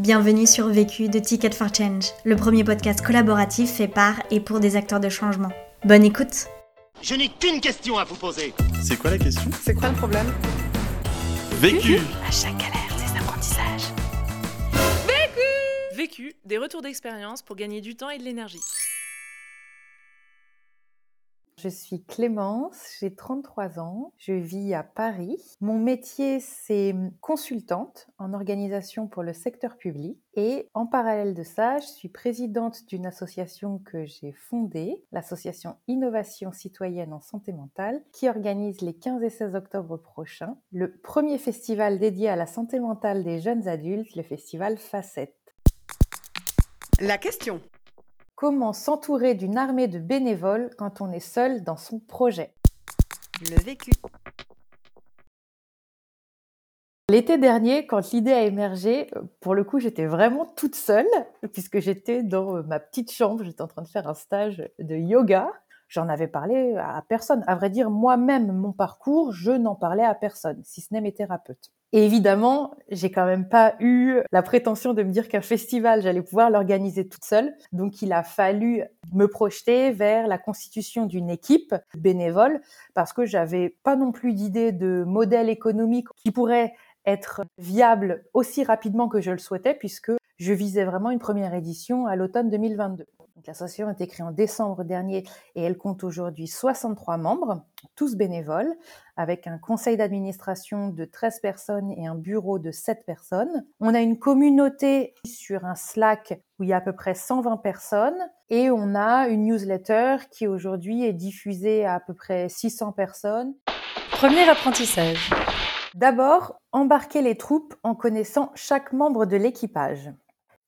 Bienvenue sur Vécu de Ticket for Change, le premier podcast collaboratif fait par et pour des acteurs de changement. Bonne écoute Je n'ai qu'une question à vous poser. C'est quoi la question? C'est quoi le problème? Vécu À chaque galère, des apprentissages. Vécu, des retours d'expérience pour gagner du temps et de l'énergie. Je suis Clémence, j'ai 33 ans, je vis à Paris. Mon métier, c'est consultante en organisation pour le secteur public et en parallèle de ça, je suis présidente d'une association que j'ai fondée, l'association Innovation citoyenne en santé mentale, qui organise les 15 et 16 octobre prochains le premier festival dédié à la santé mentale des jeunes adultes, le festival Facette. La question. Comment s'entourer d'une armée de bénévoles quand on est seul dans son projet Le vécu. L'été dernier, quand l'idée a émergé, pour le coup, j'étais vraiment toute seule, puisque j'étais dans euh, ma petite chambre, j'étais en train de faire un stage de yoga. J'en avais parlé à personne. À vrai dire, moi-même, mon parcours, je n'en parlais à personne, si ce n'est mes thérapeutes. Et évidemment, j'ai quand même pas eu la prétention de me dire qu'un festival, j'allais pouvoir l'organiser toute seule. Donc, il a fallu me projeter vers la constitution d'une équipe bénévole parce que j'avais pas non plus d'idée de modèle économique qui pourrait être viable aussi rapidement que je le souhaitais puisque je visais vraiment une première édition à l'automne 2022. L'association a été créée en décembre dernier et elle compte aujourd'hui 63 membres, tous bénévoles, avec un conseil d'administration de 13 personnes et un bureau de 7 personnes. On a une communauté sur un Slack où il y a à peu près 120 personnes et on a une newsletter qui aujourd'hui est diffusée à à peu près 600 personnes. Premier apprentissage. D'abord, embarquer les troupes en connaissant chaque membre de l'équipage.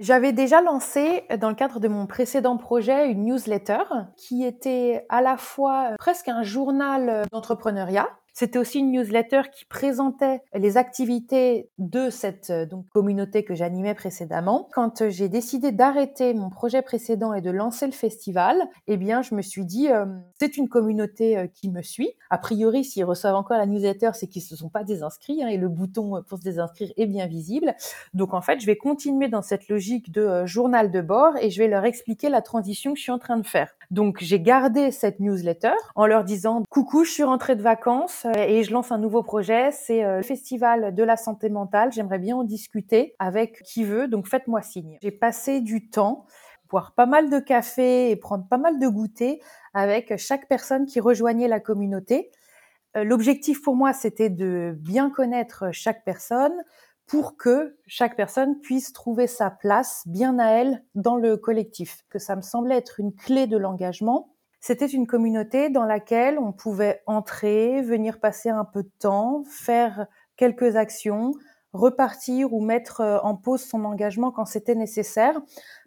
J'avais déjà lancé, dans le cadre de mon précédent projet, une newsletter qui était à la fois presque un journal d'entrepreneuriat c'était aussi une newsletter qui présentait les activités de cette euh, communauté que j'animais précédemment. Quand euh, j'ai décidé d'arrêter mon projet précédent et de lancer le festival, eh bien, je me suis dit, euh, c'est une communauté qui me suit. A priori, s'ils reçoivent encore la newsletter, c'est qu'ils se sont pas désinscrits hein, et le bouton pour se désinscrire est bien visible. Donc, en fait, je vais continuer dans cette logique de journal de bord et je vais leur expliquer la transition que je suis en train de faire. Donc, j'ai gardé cette newsletter en leur disant, coucou, je suis rentrée de vacances euh, et je lance un nouveau projet. C'est euh, le festival de la santé mentale. J'aimerais bien en discuter avec qui veut. Donc faites-moi signe. J'ai passé du temps boire pas mal de café et prendre pas mal de goûter avec chaque personne qui rejoignait la communauté. Euh, l'objectif pour moi, c'était de bien connaître chaque personne pour que chaque personne puisse trouver sa place bien à elle dans le collectif. Que ça me semblait être une clé de l'engagement c'était une communauté dans laquelle on pouvait entrer, venir passer un peu de temps, faire quelques actions, repartir ou mettre euh, en pause son engagement quand c'était nécessaire,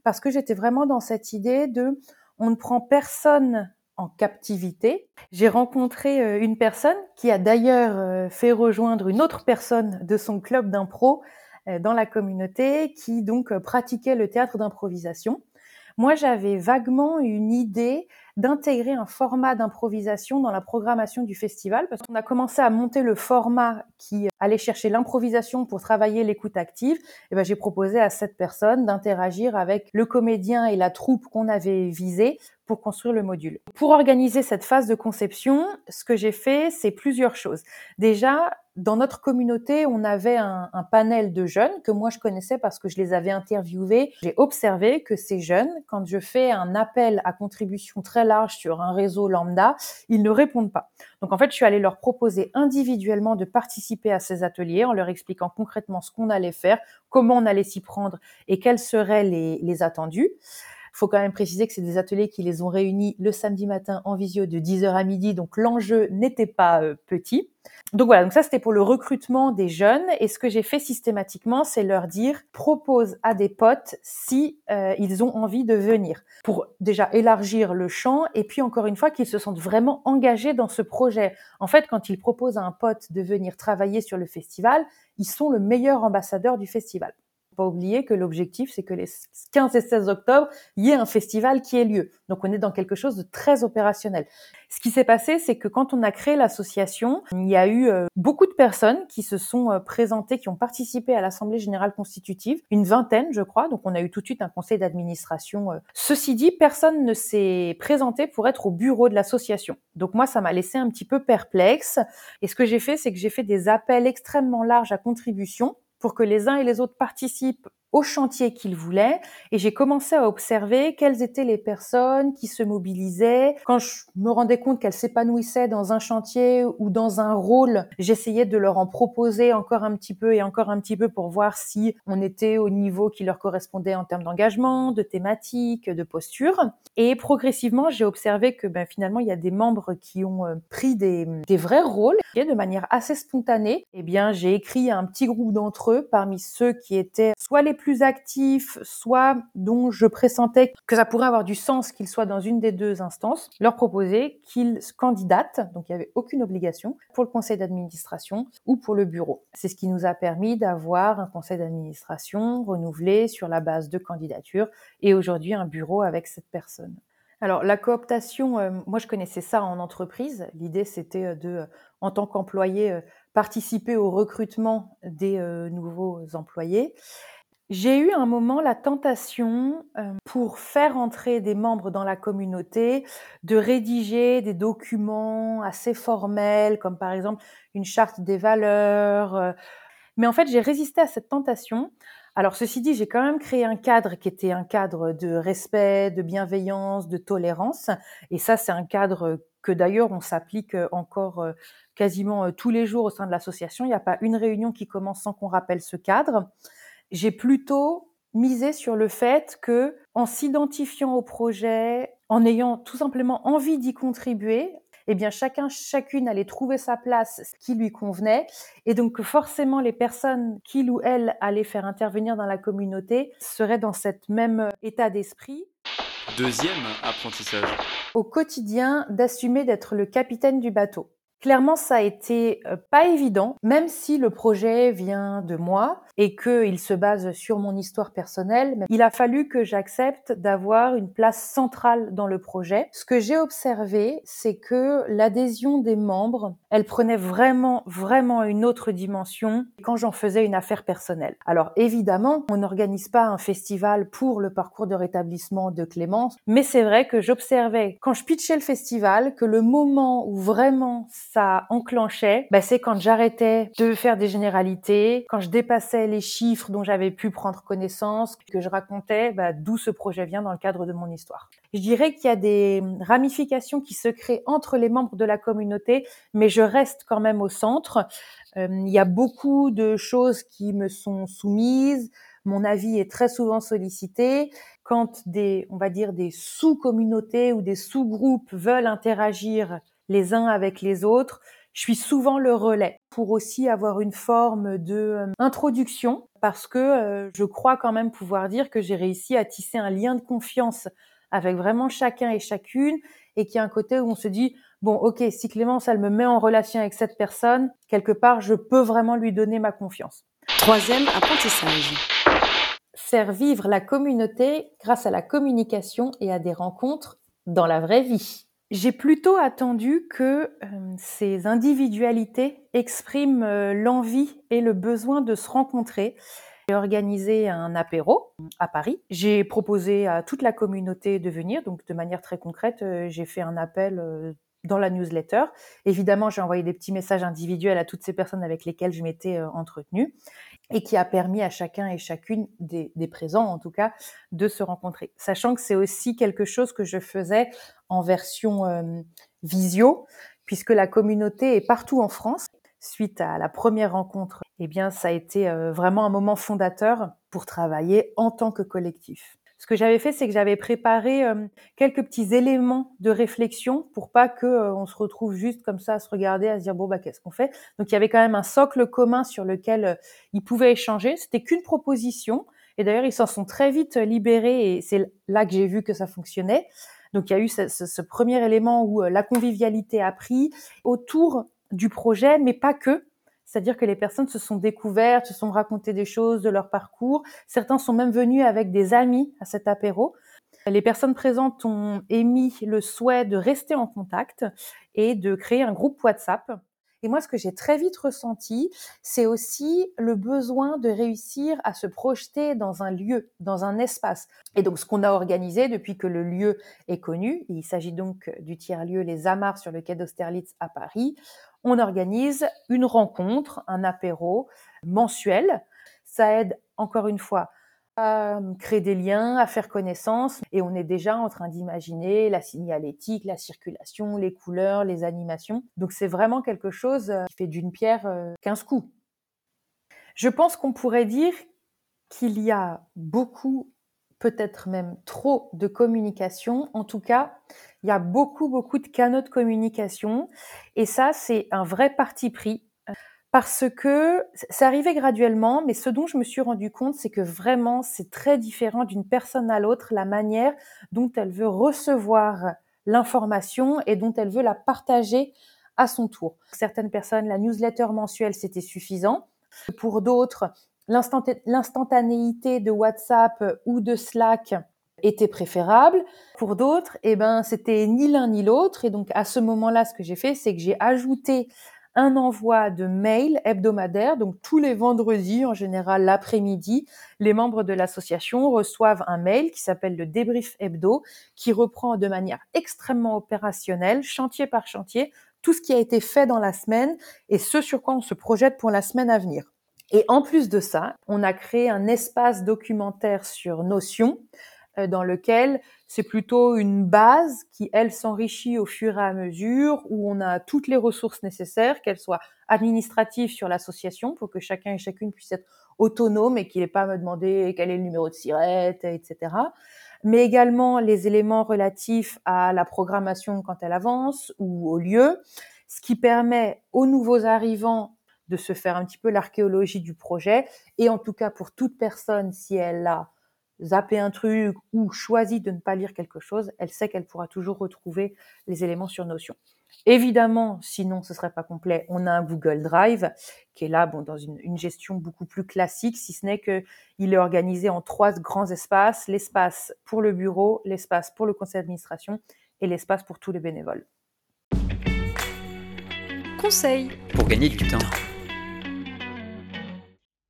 parce que j'étais vraiment dans cette idée de on ne prend personne en captivité. J'ai rencontré euh, une personne qui a d'ailleurs euh, fait rejoindre une autre personne de son club d'impro dans la communauté qui donc pratiquait le théâtre d'improvisation. Moi, j'avais vaguement une idée d'intégrer un format d'improvisation dans la programmation du festival parce qu'on a commencé à monter le format qui allait chercher l'improvisation pour travailler l'écoute active. Et ben, j'ai proposé à cette personne d'interagir avec le comédien et la troupe qu'on avait visé pour construire le module. Pour organiser cette phase de conception, ce que j'ai fait, c'est plusieurs choses. Déjà, dans notre communauté, on avait un, panel de jeunes que moi je connaissais parce que je les avais interviewés. J'ai observé que ces jeunes, quand je fais un appel à contribution très large sur un réseau lambda, ils ne répondent pas. Donc en fait, je suis allée leur proposer individuellement de participer à ces ateliers en leur expliquant concrètement ce qu'on allait faire, comment on allait s'y prendre et quels seraient les, les attendus faut quand même préciser que c'est des ateliers qui les ont réunis le samedi matin en visio de 10h à midi, donc l'enjeu n'était pas euh, petit. Donc voilà, donc ça c'était pour le recrutement des jeunes et ce que j'ai fait systématiquement, c'est leur dire propose à des potes si euh, ils ont envie de venir pour déjà élargir le champ et puis encore une fois qu'ils se sentent vraiment engagés dans ce projet. En fait, quand ils proposent à un pote de venir travailler sur le festival, ils sont le meilleur ambassadeur du festival. Pas oublier que l'objectif, c'est que les 15 et 16 octobre, il y ait un festival qui ait lieu. Donc on est dans quelque chose de très opérationnel. Ce qui s'est passé, c'est que quand on a créé l'association, il y a eu euh, beaucoup de personnes qui se sont euh, présentées, qui ont participé à l'Assemblée générale constitutive, une vingtaine, je crois. Donc on a eu tout de suite un conseil d'administration. Euh. Ceci dit, personne ne s'est présenté pour être au bureau de l'association. Donc moi, ça m'a laissé un petit peu perplexe. Et ce que j'ai fait, c'est que j'ai fait des appels extrêmement larges à contribution pour que les uns et les autres participent au chantier qu'il voulait et j'ai commencé à observer quelles étaient les personnes qui se mobilisaient. Quand je me rendais compte qu'elles s'épanouissaient dans un chantier ou dans un rôle, j'essayais de leur en proposer encore un petit peu et encore un petit peu pour voir si on était au niveau qui leur correspondait en termes d'engagement, de thématique, de posture. Et progressivement, j'ai observé que ben, finalement, il y a des membres qui ont euh, pris des, des vrais rôles et de manière assez spontanée. Eh bien, j'ai écrit à un petit groupe d'entre eux parmi ceux qui étaient soit les plus actifs, soit dont je pressentais que ça pourrait avoir du sens qu'ils soient dans une des deux instances, leur proposer qu'ils candidatent, donc il n'y avait aucune obligation, pour le conseil d'administration ou pour le bureau. C'est ce qui nous a permis d'avoir un conseil d'administration renouvelé sur la base de candidatures et aujourd'hui un bureau avec cette personne. Alors la cooptation, euh, moi je connaissais ça en entreprise. L'idée c'était euh, de, euh, en tant qu'employé, participer au recrutement des nouveaux employés. J'ai eu un moment la tentation, euh, pour faire entrer des membres dans la communauté, de rédiger des documents assez formels, comme par exemple une charte des valeurs. Euh. Mais en fait, j'ai résisté à cette tentation. Alors, ceci dit, j'ai quand même créé un cadre qui était un cadre de respect, de bienveillance, de tolérance. Et ça, c'est un cadre que d'ailleurs on s'applique encore euh, quasiment tous les jours au sein de l'association. Il n'y a pas une réunion qui commence sans qu'on rappelle ce cadre j'ai plutôt misé sur le fait que, en s'identifiant au projet, en ayant tout simplement envie d'y contribuer, eh bien chacun, chacune allait trouver sa place, ce qui lui convenait, et donc forcément les personnes qu'il ou elle allait faire intervenir dans la communauté seraient dans cet même état d'esprit. Deuxième apprentissage. Au quotidien, d'assumer d'être le capitaine du bateau. Clairement, ça a été euh, pas évident, même si le projet vient de moi et qu'il se base sur mon histoire personnelle. Il a fallu que j'accepte d'avoir une place centrale dans le projet. Ce que j'ai observé, c'est que l'adhésion des membres, elle prenait vraiment, vraiment une autre dimension quand j'en faisais une affaire personnelle. Alors évidemment, on n'organise pas un festival pour le parcours de rétablissement de Clémence, mais c'est vrai que j'observais quand je pitchais le festival que le moment où vraiment ça enclenchait, bah, c'est quand j'arrêtais de faire des généralités, quand je dépassais les chiffres dont j'avais pu prendre connaissance, que je racontais bah, d'où ce projet vient dans le cadre de mon histoire. Je dirais qu'il y a des ramifications qui se créent entre les membres de la communauté, mais je reste quand même au centre. Euh, il y a beaucoup de choses qui me sont soumises. Mon avis est très souvent sollicité. Quand des, on va dire, des sous-communautés ou des sous-groupes veulent interagir les uns avec les autres. Je suis souvent le relais pour aussi avoir une forme de euh, introduction parce que euh, je crois quand même pouvoir dire que j'ai réussi à tisser un lien de confiance avec vraiment chacun et chacune et qu'il y a un côté où on se dit bon ok si Clémence elle me met en relation avec cette personne quelque part je peux vraiment lui donner ma confiance. Troisième apprentissage. Faire vivre la communauté grâce à la communication et à des rencontres dans la vraie vie. J'ai plutôt attendu que euh, ces individualités expriment euh, l'envie et le besoin de se rencontrer. J'ai organisé un apéro à Paris. J'ai proposé à toute la communauté de venir. Donc, de manière très concrète, euh, j'ai fait un appel dans la newsletter. Évidemment, j'ai envoyé des petits messages individuels à toutes ces personnes avec lesquelles je m'étais entretenue et qui a permis à chacun et chacune des, présents, en tout cas, de se rencontrer. Sachant que c'est aussi quelque chose que je faisais en version euh, visio, puisque la communauté est partout en France. Suite à la première rencontre, eh bien, ça a été euh, vraiment un moment fondateur pour travailler en tant que collectif. Ce que j'avais fait, c'est que j'avais préparé euh, quelques petits éléments de réflexion pour pas que euh, on se retrouve juste comme ça à se regarder, à se dire bon bah qu'est-ce qu'on fait? Donc il y avait quand même un socle commun sur lequel euh, ils pouvaient échanger. C'était qu'une proposition. Et d'ailleurs, ils s'en sont très vite libérés et c'est là que j'ai vu que ça fonctionnait. Donc il y a eu ce, premier élément où la convivialité a pris autour du projet, mais pas que. c'est-à-dire que les personnes se sont découvertes, se sont racontées des choses de leur parcours. Certains sont même venus avec des amis à cet apéro. Les personnes présentes ont émis le souhait de rester en contact et de créer un groupe WhatsApp. Et moi, ce que j'ai très vite ressenti, c'est aussi le besoin de réussir à se projeter dans un lieu, dans un espace. Et donc, ce qu'on a organisé depuis que le lieu est connu, il s'agit donc du tiers-lieu Les Amars sur le quai d'Austerlitz à Paris, on organise une rencontre, un apéro mensuel. Ça aide encore une fois à créer des liens, à faire connaissance. Et on est déjà en train d'imaginer la signalétique, la circulation, les couleurs, les animations. Donc c'est vraiment quelque chose euh, qui fait d'une pierre 15 euh, coups. Je pense qu'on pourrait dire qu'il y a beaucoup, peut-être même trop de communication. En tout cas, il y a beaucoup, beaucoup de canaux de communication. Et ça, c'est un vrai parti pris parce que ça arrivait graduellement, mais ce dont je me suis rendu compte, c'est que vraiment, c'est très différent d'une personne à l'autre, la manière dont elle veut recevoir l'information et dont elle veut la partager à son tour. Pour certaines personnes, la newsletter mensuelle, c'était suffisant. Pour d'autres, l'instantanéité de WhatsApp ou de Slack était préférable. Pour d'autres, eh ben, c'était ni l'un ni l'autre. Et donc, à ce moment-là, ce que j'ai fait, c'est que j'ai ajouté un envoi de mail hebdomadaire. Donc tous les vendredis, en général l'après-midi, les membres de l'association reçoivent un mail qui s'appelle le débrief hebdo, qui reprend de manière extrêmement opérationnelle, chantier par chantier, tout ce qui a été fait dans la semaine et ce sur quoi on se projette pour la semaine à venir. Et en plus de ça, on a créé un espace documentaire sur Notion dans lequel c'est plutôt une base qui, elle, s'enrichit au fur et à mesure, où on a toutes les ressources nécessaires, qu'elles soient administratives sur l'association, pour que chacun et chacune puisse être autonome et qu'il n'ait pas à me demander quel est le numéro de sirette, etc. Mais également les éléments relatifs à la programmation quand elle avance ou au lieu, ce qui permet aux nouveaux arrivants de se faire un petit peu l'archéologie du projet et en tout cas pour toute personne, si elle a zapper un truc ou choisit de ne pas lire quelque chose, elle sait qu'elle pourra toujours retrouver les éléments sur Notion. Évidemment, sinon ce serait pas complet, on a un Google Drive qui est là bon, dans une, une gestion beaucoup plus classique, si ce n'est qu'il est organisé en trois grands espaces, l'espace pour le bureau, l'espace pour le conseil d'administration et l'espace pour tous les bénévoles. Conseil pour gagner du temps.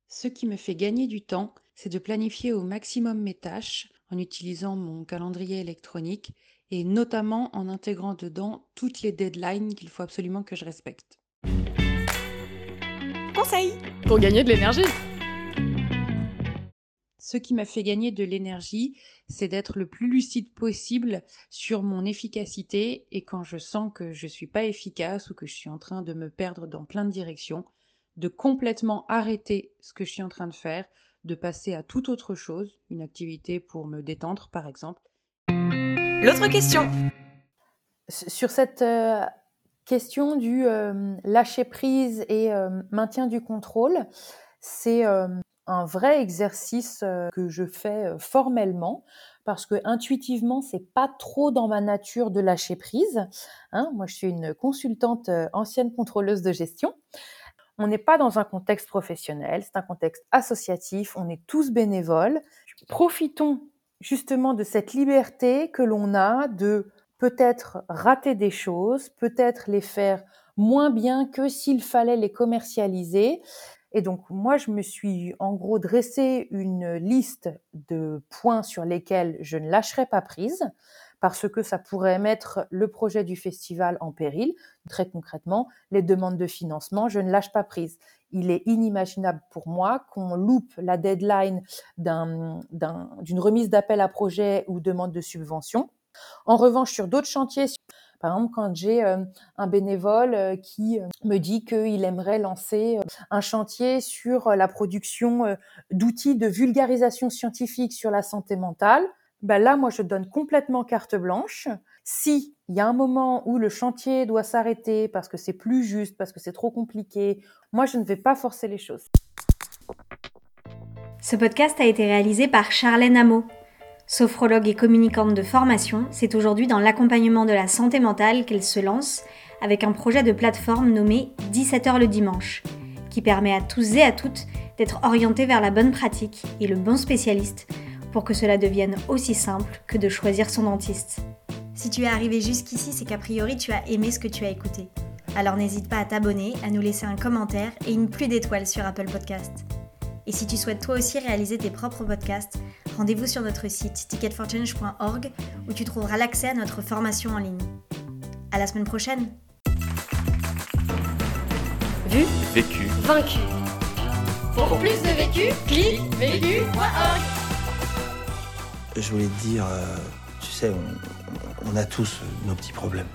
Ce qui me fait gagner du temps, c'est de planifier au maximum mes tâches en utilisant mon calendrier électronique et notamment en intégrant dedans toutes les deadlines qu'il faut absolument que je respecte. Conseil pour gagner de l'énergie. Ce qui m'a fait gagner de l'énergie, c'est d'être le plus lucide possible sur mon efficacité et quand je sens que je ne suis pas efficace ou que je suis en train de me perdre dans plein de directions, de complètement arrêter ce que je suis en train de faire, de passer à toute autre chose, une activité pour me détendre par exemple. L'autre question Sur cette euh, question du euh, lâcher prise et euh, maintien du contrôle, c'est un vrai exercice que je fais formellement parce que intuitivement c'est pas trop dans ma nature de lâcher prise. Hein. Moi, je suis une consultante ancienne contrôleuse de gestion. On n'est pas dans un contexte professionnel, c'est un contexte associatif, on est tous bénévoles. Profitons justement de cette liberté que l'on a de peut-être rater des choses, peut-être les faire moins bien que s'il fallait les commercialiser. Et donc moi, je me suis en gros dressé une liste de points sur lesquels je ne lâcherai pas prise parce que ça pourrait mettre le projet du festival en péril. Très concrètement, les demandes de financement, je ne lâche pas prise. Il est inimaginable pour moi qu'on loupe la deadline d'une remise d'appel à projet ou demande de subvention. En revanche, sur d'autres chantiers, par exemple, quand j'ai euh, un bénévole euh, qui euh, me dit qu'il aimerait lancer un chantier sur la production d'outils de vulgarisation scientifique sur la santé mentale, ben là, moi, je donne complètement carte blanche. Si il y a un moment où le chantier doit s'arrêter parce que c'est plus juste, parce que c'est trop compliqué, moi, je ne vais pas forcer les choses. Ce podcast a été réalisé par Charlène Amo. Sophrologue et communicante de formation, c'est aujourd'hui dans l'accompagnement de la santé mentale qu'elle se lance avec un projet de plateforme nommé 17h le dimanche qui permet à tous et à toutes d'être orientés vers la bonne pratique et le bon spécialiste pour que cela devienne aussi simple que de choisir son dentiste. Si tu es arrivé jusqu'ici, c'est qu'a priori tu as aimé ce que tu as écouté. Alors n'hésite pas à t'abonner, à nous laisser un commentaire et une pluie d'étoiles sur Apple Podcast. Et si tu souhaites toi aussi réaliser tes propres podcasts, rendez-vous sur notre site ticketforchange.org où tu trouveras l'accès à notre formation en ligne. À la semaine prochaine. Vu, Vécu. vaincu. Pour plus de vécu, clique vécu.org. Je voulais te dire, euh, tu sais, on, a tous nos petits problèmes.